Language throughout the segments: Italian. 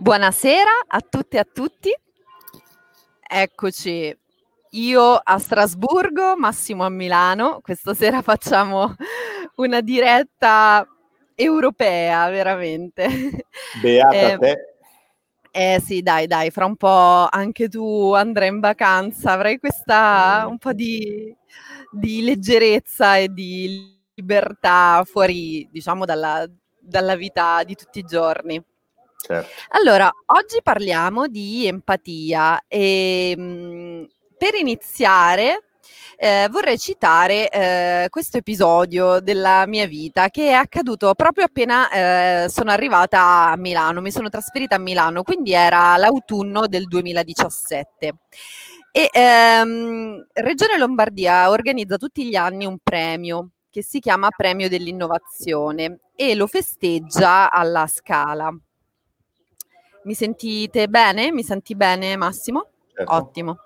Buonasera a tutte e a tutti. Eccoci, io a Strasburgo, Massimo a Milano. Questa sera facciamo una diretta europea, veramente. Beata Eh, te. eh sì, dai, dai, fra un po' anche tu andrai in vacanza, avrai questa un po' di, di leggerezza e di libertà fuori, diciamo, dalla, dalla vita di tutti i giorni. Certo. Allora, oggi parliamo di empatia e mh, per iniziare eh, vorrei citare eh, questo episodio della mia vita che è accaduto proprio appena eh, sono arrivata a Milano, mi sono trasferita a Milano, quindi era l'autunno del 2017. E ehm, Regione Lombardia organizza tutti gli anni un premio che si chiama Premio dell'Innovazione e lo festeggia alla Scala. Mi sentite bene? Mi senti bene Massimo? certo. Ottimo.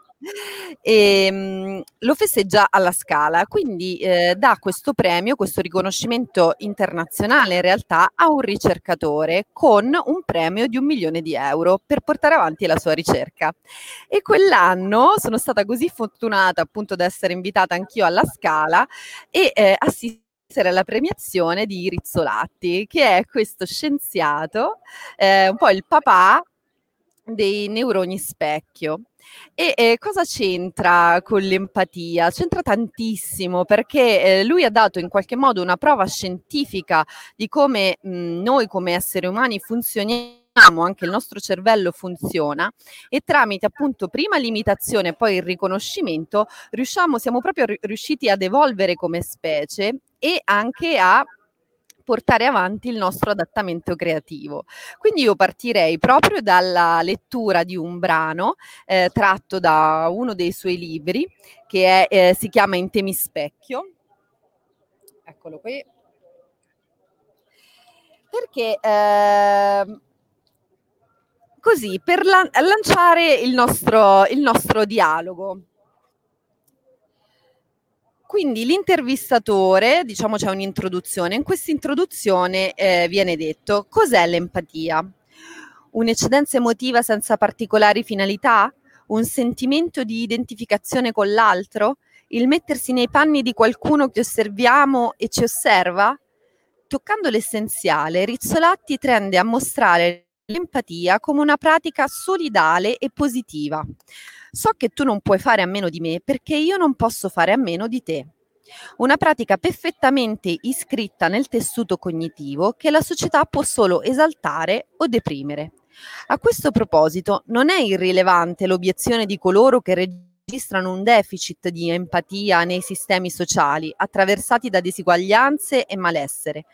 E, mh, lo festeggia alla Scala, quindi eh, dà questo premio, questo riconoscimento internazionale in realtà a un ricercatore con un premio di un milione di euro per portare avanti la sua ricerca. E quell'anno sono stata così fortunata appunto da essere invitata anch'io alla Scala e eh, assistere alla premiazione di Rizzolatti, che è questo scienziato, eh, un po' il papà dei neuroni specchio. E eh, cosa c'entra con l'empatia? C'entra tantissimo perché eh, lui ha dato in qualche modo una prova scientifica di come mh, noi come esseri umani funzioniamo anche il nostro cervello funziona e tramite appunto prima l'imitazione e poi il riconoscimento riusciamo, siamo proprio ri- riusciti ad evolvere come specie e anche a portare avanti il nostro adattamento creativo. Quindi io partirei proprio dalla lettura di un brano eh, tratto da uno dei suoi libri che è, eh, si chiama In temi specchio. Eccolo qui. Perché eh, così per lan- lanciare il nostro, il nostro dialogo. Quindi l'intervistatore, diciamo c'è un'introduzione, in questa introduzione eh, viene detto cos'è l'empatia? Un'eccedenza emotiva senza particolari finalità? Un sentimento di identificazione con l'altro? Il mettersi nei panni di qualcuno che osserviamo e ci osserva? Toccando l'essenziale, Rizzolatti tende a mostrare l'empatia come una pratica solidale e positiva. So che tu non puoi fare a meno di me perché io non posso fare a meno di te. Una pratica perfettamente iscritta nel tessuto cognitivo che la società può solo esaltare o deprimere. A questo proposito, non è irrilevante l'obiezione di coloro che registrano un deficit di empatia nei sistemi sociali attraversati da disuguaglianze e malessere.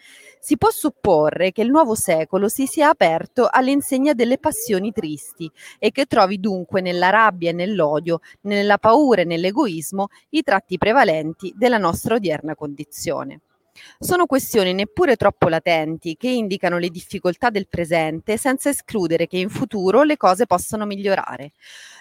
Si può supporre che il nuovo secolo si sia aperto all'insegna delle passioni tristi e che trovi dunque nella rabbia e nell'odio, nella paura e nell'egoismo i tratti prevalenti della nostra odierna condizione. Sono questioni neppure troppo latenti che indicano le difficoltà del presente senza escludere che in futuro le cose possano migliorare.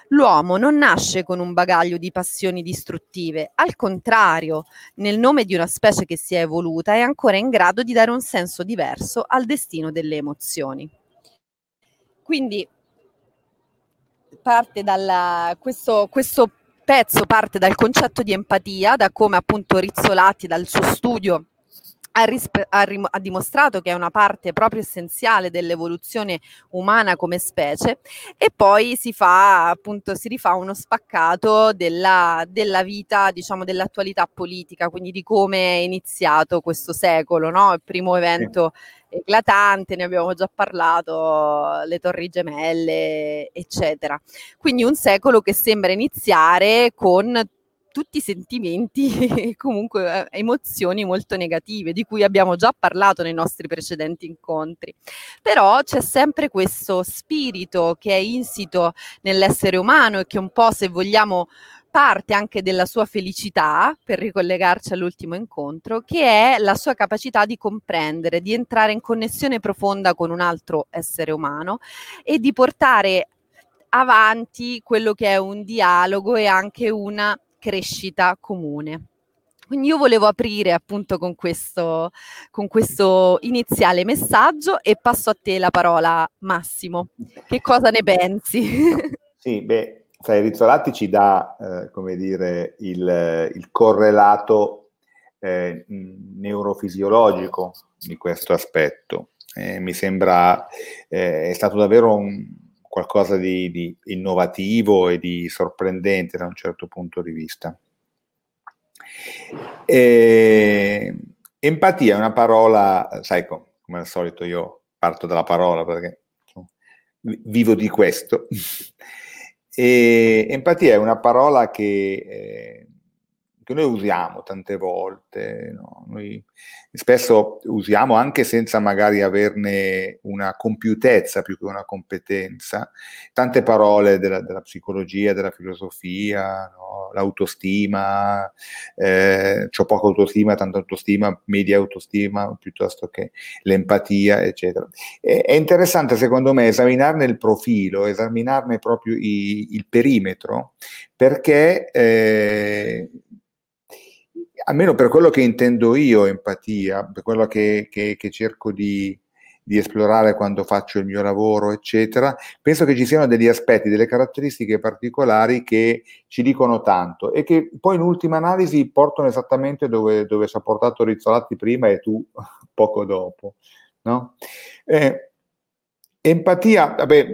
L'uomo non nasce con un bagaglio di passioni distruttive, al contrario, nel nome di una specie che si è evoluta è ancora in grado di dare un senso diverso al destino delle emozioni. Quindi parte dalla, questo, questo pezzo parte dal concetto di empatia, da come appunto Rizzolatti dal suo studio ha, rispe- ha, rim- ha, dimostrato che è una parte proprio essenziale dell'evoluzione umana come specie e poi si fa appunto si rifà uno spaccato della, della vita diciamo dell'attualità politica quindi di come è iniziato questo secolo no? il primo evento eclatante ne abbiamo già parlato le torri gemelle eccetera quindi un secolo che sembra iniziare con tutti sentimenti e comunque eh, emozioni molto negative di cui abbiamo già parlato nei nostri precedenti incontri. Però c'è sempre questo spirito che è insito nell'essere umano e che un po', se vogliamo, parte anche della sua felicità, per ricollegarci all'ultimo incontro, che è la sua capacità di comprendere, di entrare in connessione profonda con un altro essere umano e di portare avanti quello che è un dialogo e anche una crescita comune. Quindi io volevo aprire appunto con questo, con questo iniziale messaggio e passo a te la parola Massimo. Che cosa ne pensi? Sì, beh, sai, Rizzolatti ci dà, eh, come dire, il, il correlato eh, neurofisiologico di questo aspetto. Eh, mi sembra, eh, è stato davvero un, qualcosa di, di innovativo e di sorprendente da un certo punto di vista. E, empatia è una parola, sai, come al solito io parto dalla parola perché vivo di questo. e, empatia è una parola che, eh, che noi usiamo tante volte, no? noi spesso usiamo anche senza magari averne una compiutezza più che una competenza, tante parole della, della psicologia, della filosofia, no? l'autostima, eh, ho poca autostima, tanta autostima, media autostima, piuttosto che l'empatia, eccetera. E, è interessante secondo me esaminarne il profilo, esaminarne proprio i, il perimetro, perché... Eh, almeno per quello che intendo io empatia, per quello che, che, che cerco di, di, esplorare quando faccio il mio lavoro, eccetera, penso che ci siano degli aspetti, delle caratteristiche particolari che ci dicono tanto e che poi in ultima analisi portano esattamente dove, dove ci ha portato Rizzolatti prima e tu poco dopo. No? Eh, empatia, vabbè,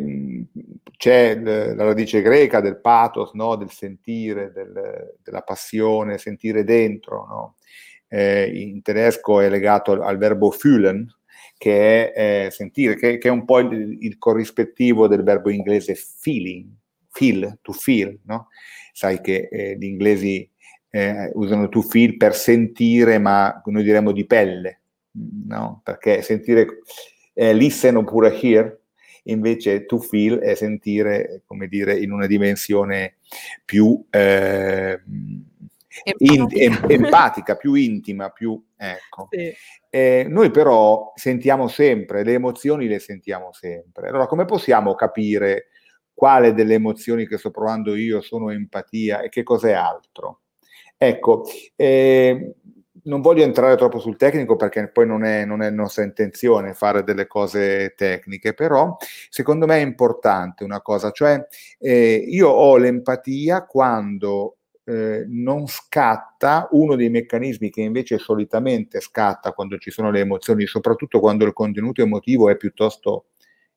c'è la radice greca del pathos, no? del sentire, del, della passione, sentire dentro. No? Eh, in tedesco è legato al, al verbo fühlen, che è eh, sentire, che, che, è un po' il, il, corrispettivo del verbo inglese feeling, feel, to feel. No? Sai che eh, gli inglesi eh, usano to feel per sentire, ma noi diremmo di pelle, perché sentire eh, listen oppure hear invece to feel è sentire, come dire, in una dimensione più eh, empatica. In, empatica, più intima, più... Ecco. Sì. Eh, noi però sentiamo sempre, le emozioni le sentiamo sempre. Allora come possiamo capire quale delle emozioni che sto provando io sono empatia e che cos'è altro? Ecco, eh, non voglio entrare troppo sul tecnico perché poi non è, non è, nostra intenzione fare delle cose tecniche, però secondo me è importante una cosa, cioè eh, io ho l'empatia quando eh, non scatta uno dei meccanismi che invece solitamente scatta quando ci sono le emozioni, soprattutto quando il contenuto emotivo è piuttosto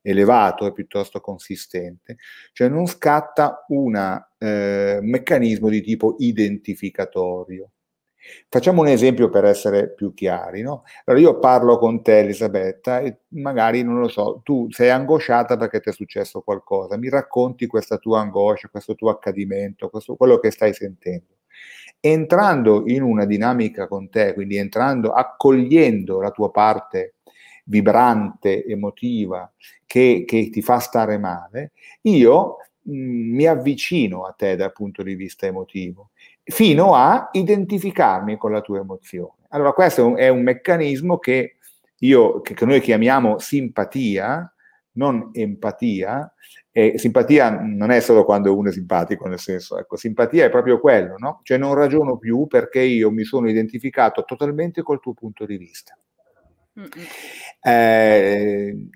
elevato, è piuttosto consistente, cioè non scatta un eh, meccanismo di tipo identificatorio. Facciamo un esempio per essere più chiari. No? Allora io parlo con te, Elisabetta, e magari, non lo so, tu sei angosciata perché ti è successo qualcosa, mi racconti questa tua angoscia, questo tuo accadimento, questo, quello che stai sentendo. Entrando in una dinamica con te, quindi entrando, accogliendo la tua parte vibrante, emotiva, che, che ti fa stare male, io mh, mm, mi avvicino a te dal punto di vista emotivo fino a identificarmi con la tua emozione. Allora questo è un, è un meccanismo che, io, che, che, noi chiamiamo simpatia, non empatia, e simpatia non è solo quando uno è simpatico, nel senso, ecco, simpatia è proprio quello, no? Cioè non ragiono più perché io mi sono identificato totalmente col tuo punto di vista. Eh,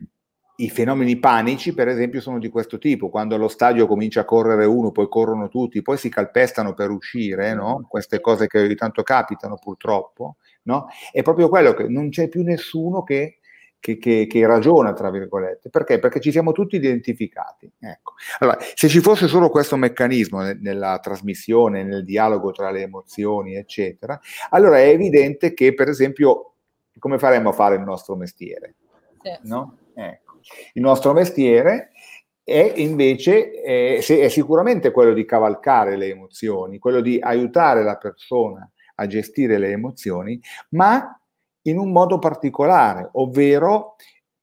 i fenomeni panici, per esempio, sono di questo tipo. Quando allo stadio comincia a correre uno, poi corrono tutti, poi si calpestano per uscire, no? queste cose che ogni tanto capitano purtroppo, no? è proprio quello che non c'è più nessuno che, che, che, che ragiona, tra virgolette. Perché? Perché ci siamo tutti identificati. Ecco. Allora, se ci fosse solo questo meccanismo nella trasmissione, nel dialogo tra le emozioni, eccetera, allora è evidente che, per esempio, come faremmo a fare il nostro mestiere? Sì. No? Ecco. Il nostro mestiere è invece è, è sicuramente quello di cavalcare le emozioni, quello di aiutare la persona a gestire le emozioni, ma in un modo particolare, ovvero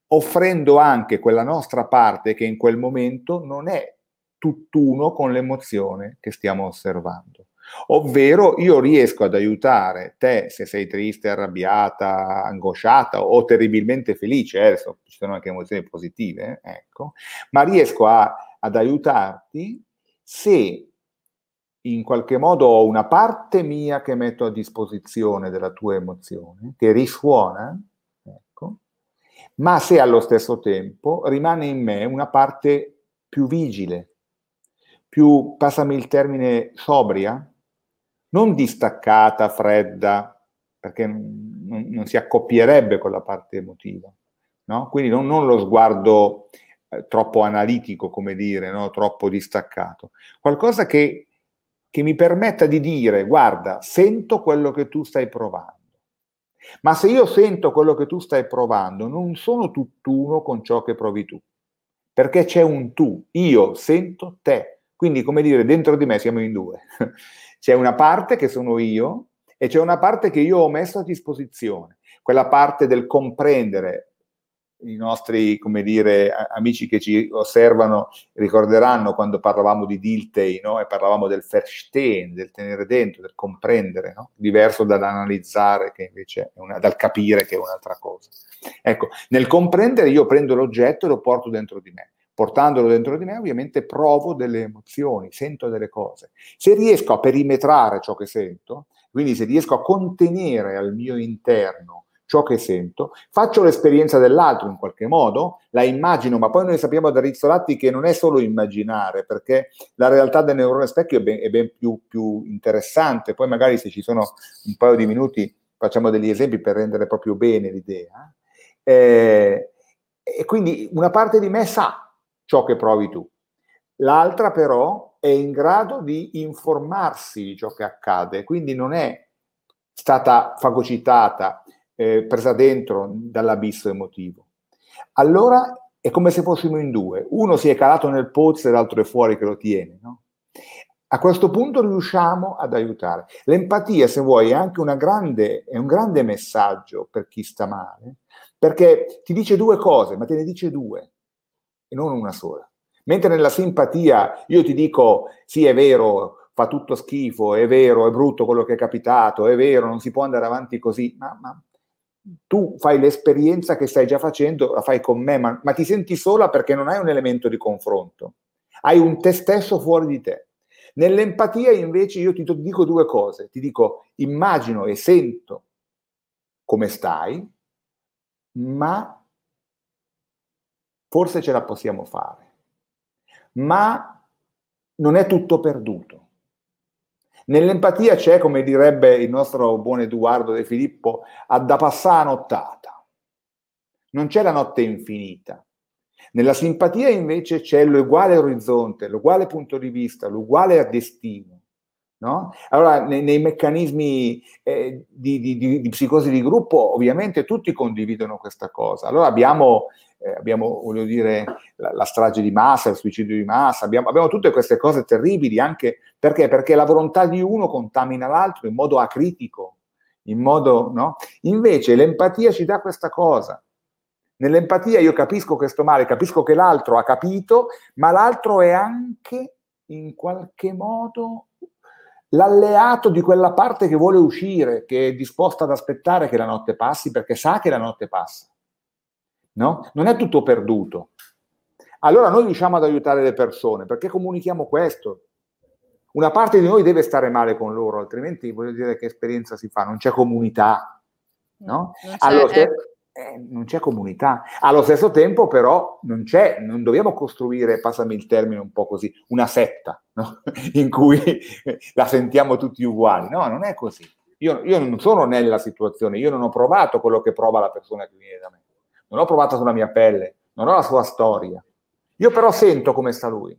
offrendo anche quella nostra parte che in quel momento non è tutt'uno con l'emozione che stiamo osservando. Ovvero io riesco ad aiutare te se sei triste, arrabbiata, angosciata o terribilmente felice, eh, adesso ci sono anche emozioni positive, ecco, ma riesco a, ad aiutarti se in qualche modo ho una parte mia che metto a disposizione della tua emozione, che risuona, ecco, ma se allo stesso tempo rimane in me una parte più vigile, più, passami il termine, sobria, non distaccata, fredda, perché non, non si accoppierebbe con la parte emotiva. No? Quindi non, non, lo sguardo eh, troppo analitico, come dire, no? troppo distaccato. Qualcosa che, che mi permetta di dire, guarda, sento quello che tu stai provando. Ma se io sento quello che tu stai provando, non sono tutt'uno con ciò che provi tu, perché c'è un tu, io sento te. Quindi, come dire, dentro di me siamo in due. c'è una parte che sono io e c'è una parte che io ho messo a disposizione, quella parte del comprendere. I nostri, come dire, amici che ci osservano ricorderanno quando parlavamo di Diltei no? e parlavamo del Verstehen, del tenere dentro, del comprendere, no? diverso dall'analizzare, che invece è una, dal capire che è un'altra cosa. Ecco, nel comprendere io prendo l'oggetto e lo porto dentro di me portandolo dentro di me, ovviamente provo delle emozioni, sento delle cose. Se riesco a perimetrare ciò che sento, quindi se riesco a contenere al mio interno ciò che sento, faccio l'esperienza dell'altro in qualche modo, la immagino, ma poi noi sappiamo da Rizzolatti che non è solo immaginare, perché la realtà del neurone specchio è ben, è ben più, più, interessante. Poi magari se ci sono un paio di minuti facciamo degli esempi per rendere proprio bene l'idea. Eh, e quindi una parte di me sa ciò che provi tu. L'altra però è in grado di informarsi di ciò che accade, quindi non è stata fagocitata, eh, presa dentro dall'abisso emotivo. Allora è come se fossimo in due, uno si è calato nel pozzo e l'altro è fuori che lo tiene. No? A questo punto riusciamo ad aiutare. L'empatia, se vuoi, è anche grande, è un grande messaggio per chi sta male, perché ti dice due cose, ma te ne dice due e non una sola. Mentre nella simpatia io ti dico sì è vero, fa tutto schifo, è vero, è brutto quello che è capitato, è vero, non si può andare avanti così, ma, ma tu fai l'esperienza che stai già facendo, la fai con me, ma, ma ti senti sola perché non hai un elemento di confronto, hai un te stesso fuori di te. Nell'empatia invece io ti dico due cose, ti dico immagino e sento come stai, ma forse ce la possiamo fare. Ma non è tutto perduto. Nell'empatia c'è, come direbbe il nostro buon Edoardo De Filippo, da passare a nottata. Non c'è la notte infinita. Nella simpatia invece c'è l'uguale orizzonte, l'uguale punto di vista, l'uguale destino. No? Allora, nei, nei meccanismi eh, di, di, di, di, psicosi di gruppo, ovviamente tutti condividono questa cosa. Allora abbiamo eh, abbiamo, voglio dire, la, la, strage di massa, il suicidio di massa, abbiamo, abbiamo, tutte queste cose terribili anche perché? Perché la volontà di uno contamina l'altro in modo acritico, in modo, no? Invece l'empatia ci dà questa cosa. Nell'empatia io capisco questo male, capisco che l'altro ha capito, ma l'altro è anche in qualche modo l'alleato di quella parte che vuole uscire, che è disposta ad aspettare che la notte passi perché sa che la notte passa no? Non è tutto perduto. Allora noi riusciamo ad aiutare le persone perché comunichiamo questo. Una parte di noi deve stare male con loro, altrimenti voglio dire che esperienza si fa, non c'è comunità, no? Non c'è, allora, ecco. eh, non c'è comunità. Allo stesso tempo, però, non c'è, non dobbiamo costruire, passami il termine un po' così, una setta no? in cui la sentiamo tutti uguali. No, non è così. Io, io, non sono nella situazione, io non ho provato quello che prova la persona che viene da me non ho provato sulla mia pelle, non ho la sua storia. Io però sento come sta lui.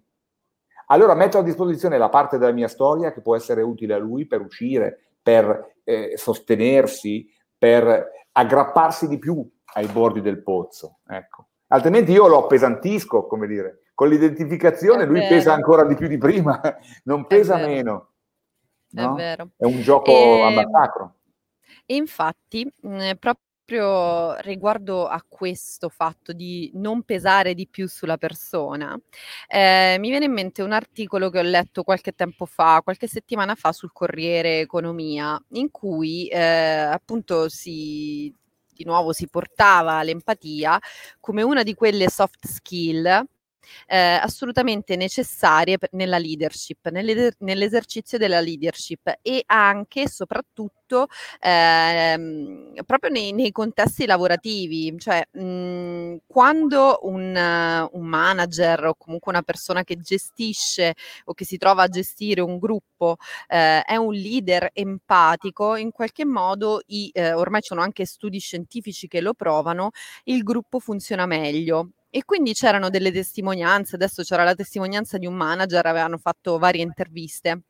Allora metto a disposizione la parte della mia storia che può essere utile a lui per uscire, per eh, sostenersi, per aggrapparsi di più ai bordi del pozzo. Ecco. Altrimenti io lo appesantisco, come dire. Con l'identificazione lui pesa ancora di più di prima, non pesa meno. No? È vero. È un gioco e... a massacro. E infatti, mh, proprio proprio riguardo a questo fatto di non pesare di più sulla persona, eh, mi viene in mente un articolo che ho letto qualche tempo fa, qualche settimana fa sul Corriere Economia, in cui eh, appunto si di nuovo si portava l'empatia come una di quelle soft skill eh, assolutamente necessarie nella leadership, nell'esercizio della leadership e anche e soprattutto ehm, proprio nei, nei, contesti lavorativi, cioè mh, quando un, un, manager o comunque una persona che gestisce o che si trova a gestire un gruppo eh, è un leader empatico, in qualche modo i, eh, ormai ci sono anche studi scientifici che lo provano, il gruppo funziona meglio. E quindi c'erano delle testimonianze, adesso c'era la testimonianza di un manager, avevano fatto varie interviste.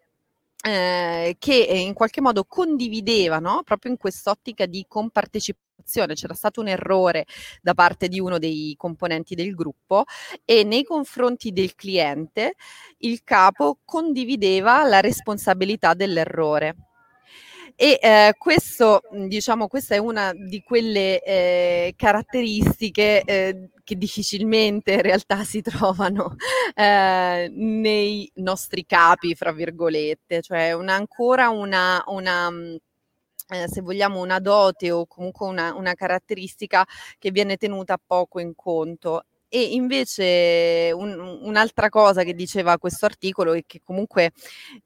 Eh, che in qualche modo condividevano proprio in quest'ottica di compartecipazione. C'era stato un errore da parte di uno dei componenti del gruppo e nei confronti del cliente il capo condivideva la responsabilità dell'errore. E eh, questo, diciamo, questa è una di quelle eh, caratteristiche eh, che difficilmente in realtà si trovano eh, nei nostri capi, fra virgolette, cioè una, ancora una, una eh, se vogliamo una dote o comunque una, una caratteristica che viene tenuta poco in conto. E invece un, un'altra cosa che diceva questo articolo e che comunque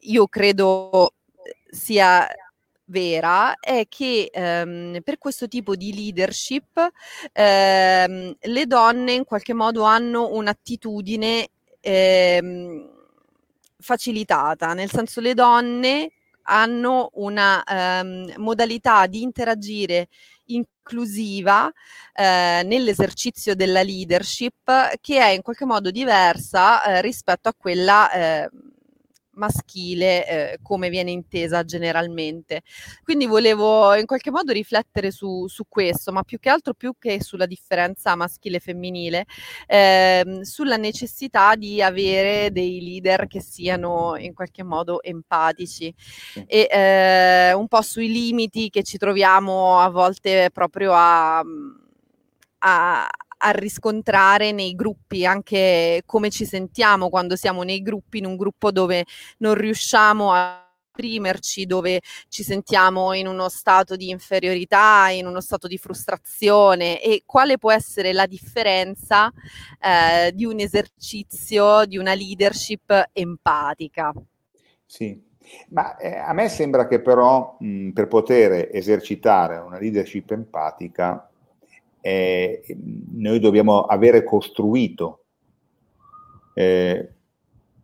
io credo sia vera è che ehm, per questo tipo di leadership ehm, le donne in qualche modo hanno un'attitudine ehm, facilitata, nel senso le donne hanno una ehm, modalità di interagire inclusiva eh, nell'esercizio della leadership che è in qualche modo diversa eh, rispetto a quella eh, maschile eh, come viene intesa generalmente. Quindi volevo in qualche modo riflettere su, su questo, ma più che altro più che sulla differenza maschile-femminile, eh, sulla necessità di avere dei leader che siano in qualche modo empatici e eh, un po' sui limiti che ci troviamo a volte proprio a, a, a riscontrare nei gruppi, anche come ci sentiamo quando siamo nei gruppi, in un gruppo dove non riusciamo a esprimerci, dove ci sentiamo in uno stato di inferiorità, in uno stato di frustrazione e quale può essere la differenza eh, di un esercizio, di una leadership empatica. Sì, ma eh, a me sembra che però mh, per poter esercitare una leadership empatica eh, noi dobbiamo avere costruito eh,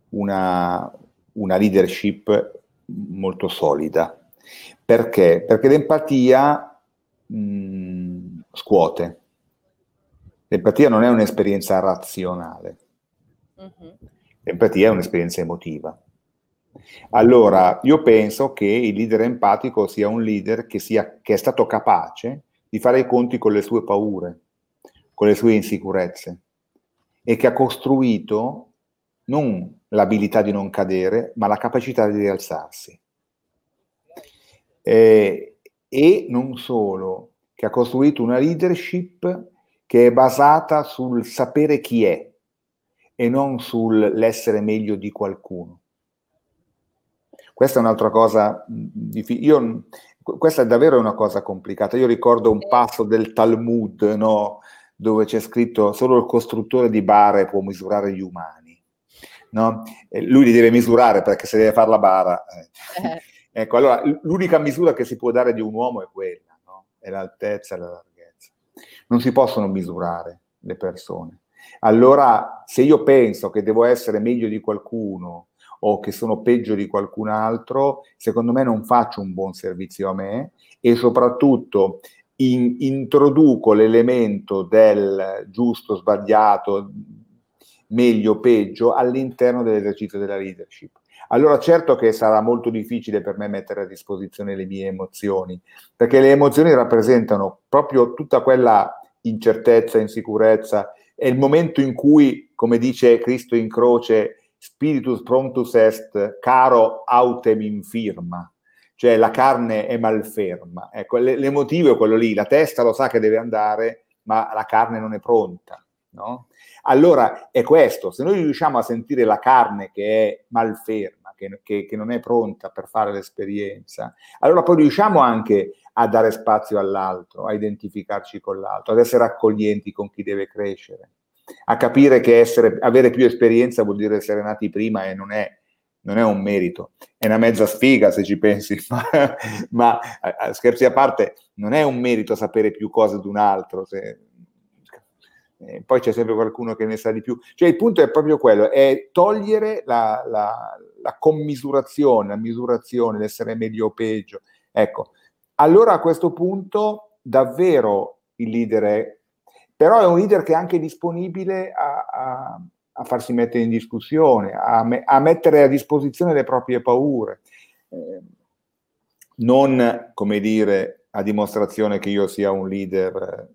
una, una leadership molto solida. Perché? Perché l'empatia mh, scuote. L'empatia non è un'esperienza razionale. Uh-huh. L'empatia è un'esperienza emotiva. Allora, io penso che il leader empatico sia un leader che, sia, che è stato capace di fare i conti con le sue paure, con le sue insicurezze e che ha costruito non l'abilità di non cadere, ma la capacità di rialzarsi. Eh, e non solo, che ha costruito una leadership che è basata sul sapere chi è e non sull'essere meglio di qualcuno. Questa è un'altra cosa, io questa è davvero una cosa complicata. Io ricordo un passo del Talmud, no? dove c'è scritto solo il costruttore di bare può misurare gli umani. No? lui li deve misurare perché se deve fare la bara. Eh. eh. ecco, allora l'unica misura che si può dare di un uomo è quella, no? è l'altezza e la larghezza. Non si possono misurare le persone. Allora, se io penso che devo essere meglio di qualcuno, o che sono peggio di qualcun altro, secondo me non faccio un buon servizio a me e soprattutto in, introduco l'elemento del giusto, sbagliato, meglio, peggio all'interno dell'esercizio della leadership. Allora certo che sarà molto difficile per me mettere a disposizione le mie emozioni, perché le emozioni rappresentano proprio tutta quella incertezza, insicurezza, è il momento in cui, come dice Cristo in croce, spiritus promptus est, caro autem infirma, cioè la carne è malferma. Ecco, l'emotivo è quello lì, la testa lo sa che deve andare, ma la carne non è pronta. No? Allora è questo, se noi riusciamo a sentire la carne che è malferma, che, che, che non è pronta per fare l'esperienza, allora poi riusciamo anche a dare spazio all'altro, a identificarci con l'altro, ad essere accoglienti con chi deve crescere. A capire che essere, avere più esperienza vuol dire essere nati prima e non è, non è un merito, è una mezza sfiga se ci pensi, ma, ma scherzi a parte, non è un merito sapere più cose di un altro. Se, eh, poi c'è sempre qualcuno che ne sa di più. Cioè il punto è proprio quello, è togliere la, la, la commisurazione, la misurazione, l'essere meglio o peggio. Ecco, allora a questo punto davvero il leader è, però è un leader che è anche disponibile a, a, a farsi mettere in discussione, a, me, a, mettere a disposizione le proprie paure. Eh, non, come dire, a dimostrazione che io sia un leader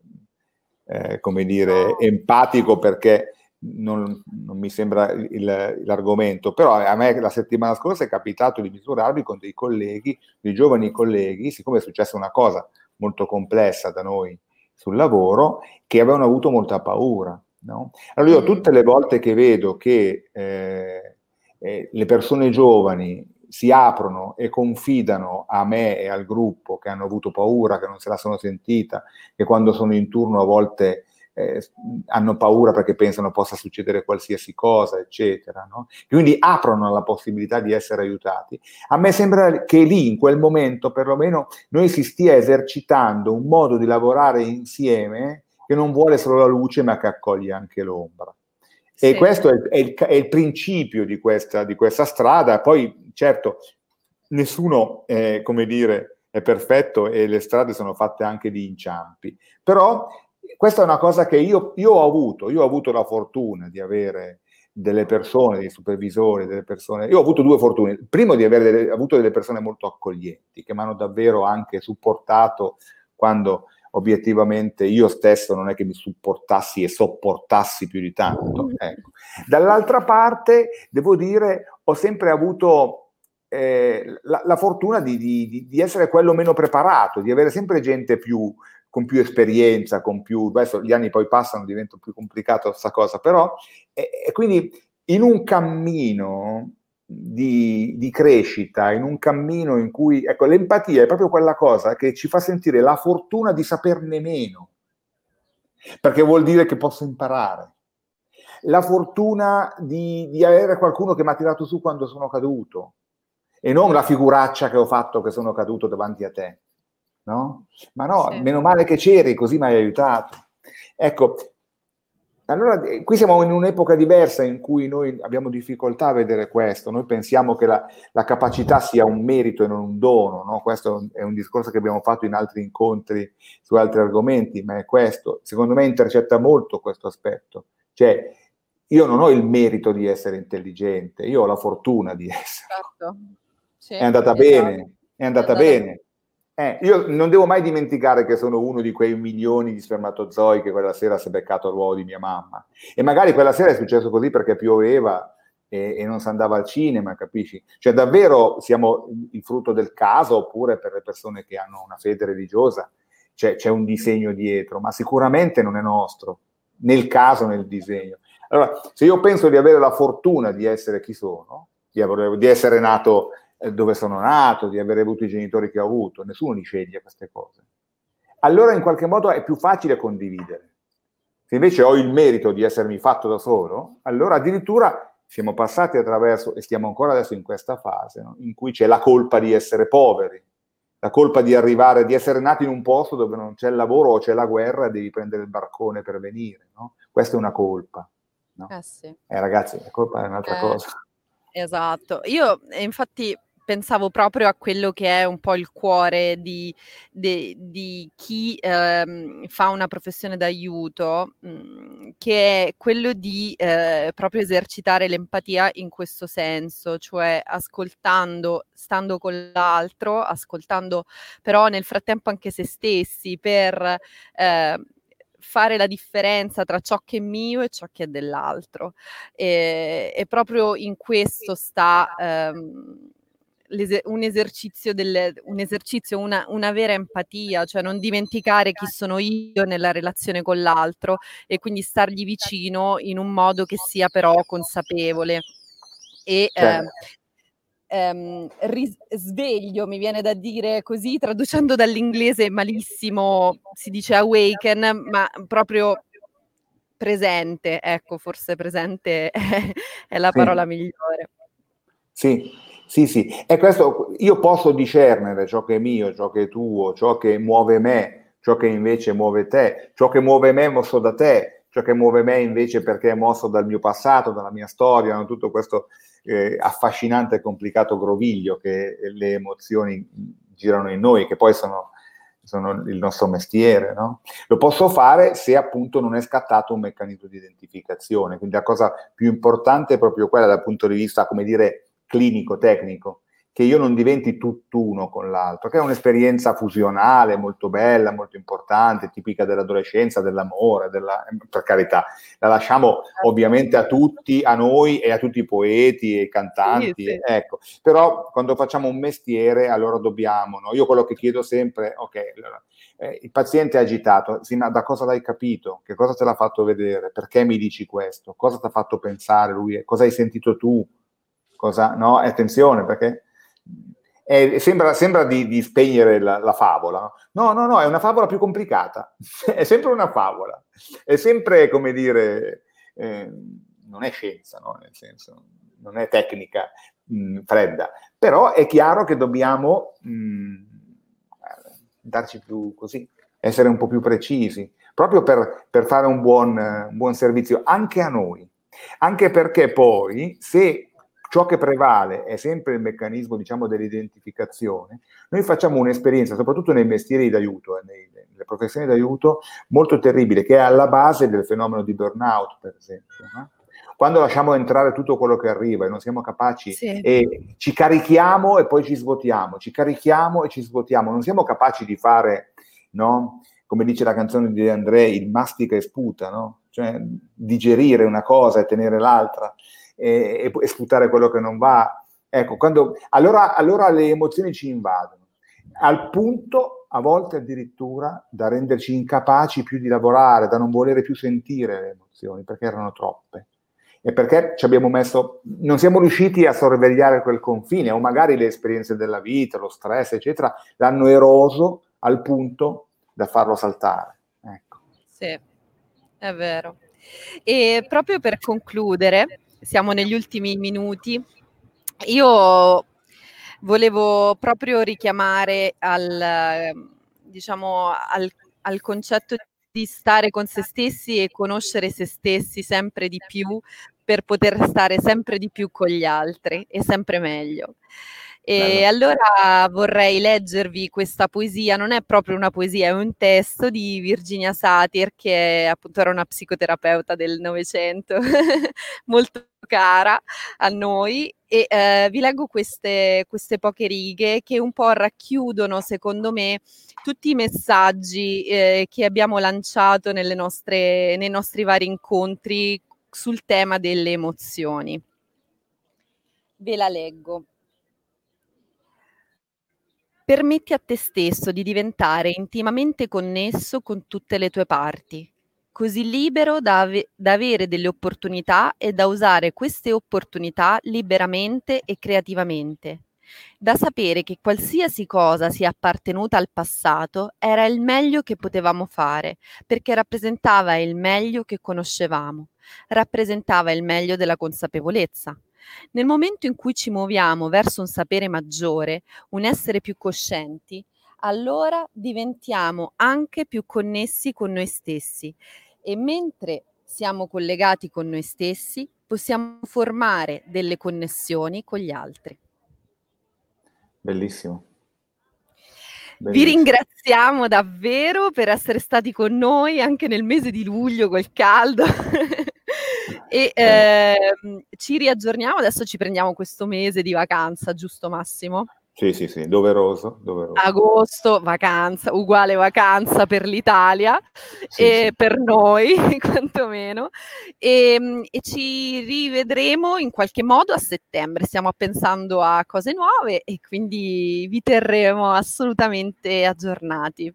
eh, come dire, empatico perché non, non, mi sembra il, l'argomento, però a me la settimana scorsa è capitato di misurarmi con dei colleghi, dei giovani colleghi, siccome è successa una cosa molto complessa da noi sul lavoro, che avevano avuto molta paura. No? Allora io mm. tutte le volte che vedo che eh, eh, le persone giovani si aprono e confidano a me e al gruppo che hanno avuto paura, che non se la sono sentita, che quando sono in turno a volte eh, hanno paura perché pensano possa succedere qualsiasi cosa, eccetera. No? Quindi aprono la possibilità di essere aiutati. A me sembra che lì, in quel momento, perlomeno, noi si stia esercitando un modo di lavorare insieme che non vuole solo la luce, ma che accoglie anche l'ombra. Sì. E questo è, è, il, è il, principio di questa, di questa strada. Poi certo, nessuno, eh, come dire, è perfetto e le strade sono fatte anche di inciampi, però questa è una cosa che io, io ho avuto, io ho avuto la fortuna di avere delle persone, dei supervisori, delle persone. Io ho avuto due fortune. Primo di aver delle, avuto delle persone molto accoglienti, che mi hanno davvero anche supportato quando obiettivamente io stesso non è che mi supportassi e sopportassi più di tanto. Ecco. Dall'altra parte, devo dire, ho sempre avuto eh, la, la, fortuna di, di, di, essere quello meno preparato, di avere sempre gente più, con più esperienza, con più... Adesso gli anni poi passano, diventa più complicato questa cosa, però... E, e quindi in un cammino di, di, crescita, in un cammino in cui... Ecco, l'empatia è proprio quella cosa che ci fa sentire la fortuna di saperne meno, perché vuol dire che posso imparare. La fortuna di, di avere qualcuno che mi ha tirato su quando sono caduto, e non la figuraccia che ho fatto che sono caduto davanti a te. No? Ma no, sì. meno male che c'eri, così mi hai aiutato. Ecco, allora eh, qui siamo in un'epoca diversa in cui noi abbiamo difficoltà a vedere questo, noi pensiamo che la, la capacità sia un merito e non un dono, no? questo è un discorso che abbiamo fatto in altri incontri su altri argomenti, ma è questo, secondo me intercetta molto questo aspetto, cioè io non ho il merito di essere intelligente, io ho la fortuna di essere. Certo. Sì, è andata esatto. bene, è andata bene. Eh, io non devo mai dimenticare che sono uno di quei milioni di spermatozoi che quella sera si è beccato all'uovo di mia mamma. E magari quella sera è successo così perché pioveva e, e non si andava al cinema, capisci? Cioè davvero siamo il frutto del caso oppure per le persone che hanno una fede religiosa c'è, c'è un disegno dietro, ma sicuramente non è nostro, nel caso, nel disegno. Allora, se io penso di avere la fortuna di essere chi sono, di, essere nato dove sono nato, di aver avuto i genitori che ho avuto, nessuno li sceglie queste cose. Allora in qualche modo è più facile condividere. Se invece ho il merito di essermi fatto da solo, allora addirittura siamo passati attraverso, e stiamo ancora adesso in questa fase, no? in cui c'è la colpa di essere poveri, la colpa di arrivare, di essere nati in un posto dove non c'è il lavoro o c'è la guerra e devi prendere il barcone per venire. No? Questa è una colpa. No? Eh, sì. eh ragazzi, la colpa è un'altra eh, cosa. Esatto. Io infatti pensavo proprio a quello che è un po' il cuore di, de, di chi ehm, fa una professione d'aiuto, mh, mm, che è quello di eh, proprio esercitare l'empatia in questo senso, cioè ascoltando, stando con l'altro, ascoltando però nel frattempo anche se stessi per... Eh, fare la differenza tra ciò che è mio e ciò che è dell'altro. E, e proprio in questo sta ehm, un esercizio, del, un esercizio una, una, vera empatia, cioè non dimenticare chi sono io nella relazione con l'altro e quindi stargli vicino in un modo che sia però consapevole. E certo. eh, ehm, risveglio, mi viene da dire così, traducendo dall'inglese malissimo, si dice awaken, ma proprio presente, ecco, forse presente è, è la parola sì. migliore. Sì, sì, sì. E questo io posso discernere ciò che è mio, ciò che è tuo, ciò che muove me, ciò che invece muove te, ciò che muove me mosso da te, ciò che muove me invece perché è mosso dal mio passato, dalla mia storia, no? tutto questo eh, affascinante e complicato groviglio che le emozioni girano in noi, che poi sono sono il nostro mestiere, no? Lo posso fare se appunto non è scattato un meccanismo di identificazione, quindi la cosa più importante è proprio quella dal punto di vista, come dire, clinico, tecnico, che io non diventi tutt'uno con l'altro, che è un'esperienza fusionale molto bella, molto importante, tipica dell'adolescenza, dell'amore, della, per carità, la lasciamo ovviamente a tutti, a noi e a tutti i poeti e i cantanti, sì, sì. ecco, però quando facciamo un mestiere allora dobbiamo, no? io quello che chiedo sempre, ok, eh, il paziente è agitato, sì, ma da cosa l'hai capito? Che cosa te l'ha fatto vedere? Perché mi dici questo? Cosa ti ha fatto pensare lui? Cosa hai sentito tu? Cosa, no? attenzione, perché è, sembra, sembra di, di, spegnere la, la, favola. No, no, no, è una favola più complicata. è sempre una favola. È sempre, come dire, eh, non è scienza, no? nel senso, non è tecnica mh, fredda. Però è chiaro che dobbiamo mh, darci più così, essere un po' più precisi, proprio per, per fare un buon, un buon servizio anche a noi. Anche perché poi, se ciò che prevale è sempre il meccanismo diciamo, dell'identificazione, noi facciamo un'esperienza, soprattutto nei mestieri d'aiuto, eh, nelle professioni d'aiuto, molto terribile, che è alla base del fenomeno di burnout, per esempio. No? Quando lasciamo entrare tutto quello che arriva e non siamo capaci sì. e ci carichiamo e poi ci svuotiamo, ci carichiamo e ci svuotiamo, non siamo capaci di fare, no? come dice la canzone di André, il mastica e sputa, no? cioè digerire una cosa e tenere l'altra e, e sfruttare quello che non va. Ecco, quando, allora, allora le emozioni ci invadono, al punto a volte addirittura da renderci incapaci più di lavorare, da non volere più sentire le emozioni, perché erano troppe. E perché ci abbiamo messo, non siamo riusciti a sorvegliare quel confine, o magari le esperienze della vita, lo stress, eccetera, l'hanno eroso al punto da farlo saltare. Ecco. Sì, è vero. E proprio per concludere, siamo negli ultimi minuti. Io volevo proprio richiamare al, diciamo, al, al concetto di stare con se stessi e conoscere se stessi sempre di più per poter stare sempre di più con gli altri e sempre meglio. E Bello. allora vorrei leggervi questa poesia, non è proprio una poesia, è un testo di Virginia Satir, che appunto era una psicoterapeuta del Novecento, molto cara a noi, e eh, vi leggo queste, queste, poche righe che un po' racchiudono, secondo me, tutti i messaggi eh, che abbiamo lanciato nostre, nei nostri vari incontri sul tema delle emozioni. Ve la leggo. Permetti a te stesso di diventare intimamente connesso con tutte le tue parti, così libero da, ave- da, avere delle opportunità e da usare queste opportunità liberamente e creativamente. Da sapere che qualsiasi cosa sia appartenuta al passato era il meglio che potevamo fare, perché rappresentava il meglio che conoscevamo, rappresentava il meglio della consapevolezza, nel momento in cui ci muoviamo verso un sapere maggiore, un essere più coscienti, allora diventiamo anche più connessi con noi stessi e mentre siamo collegati con noi stessi possiamo formare delle connessioni con gli altri. Bellissimo. Bellissimo. Vi ringraziamo davvero per essere stati con noi anche nel mese di luglio col caldo. E eh. ci riaggiorniamo, adesso ci prendiamo questo mese di vacanza, giusto Massimo? Sì, sì, sì, doveroso, doveroso. Agosto, vacanza, uguale vacanza per l'Italia sì, e sì. per noi, quantomeno. E, ehm, e, ci rivedremo in qualche modo a settembre. Stiamo pensando a cose nuove e quindi vi terremo assolutamente aggiornati.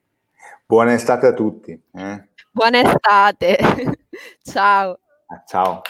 Buona estate a tutti. Eh? Buona estate. Ciao. Ciao.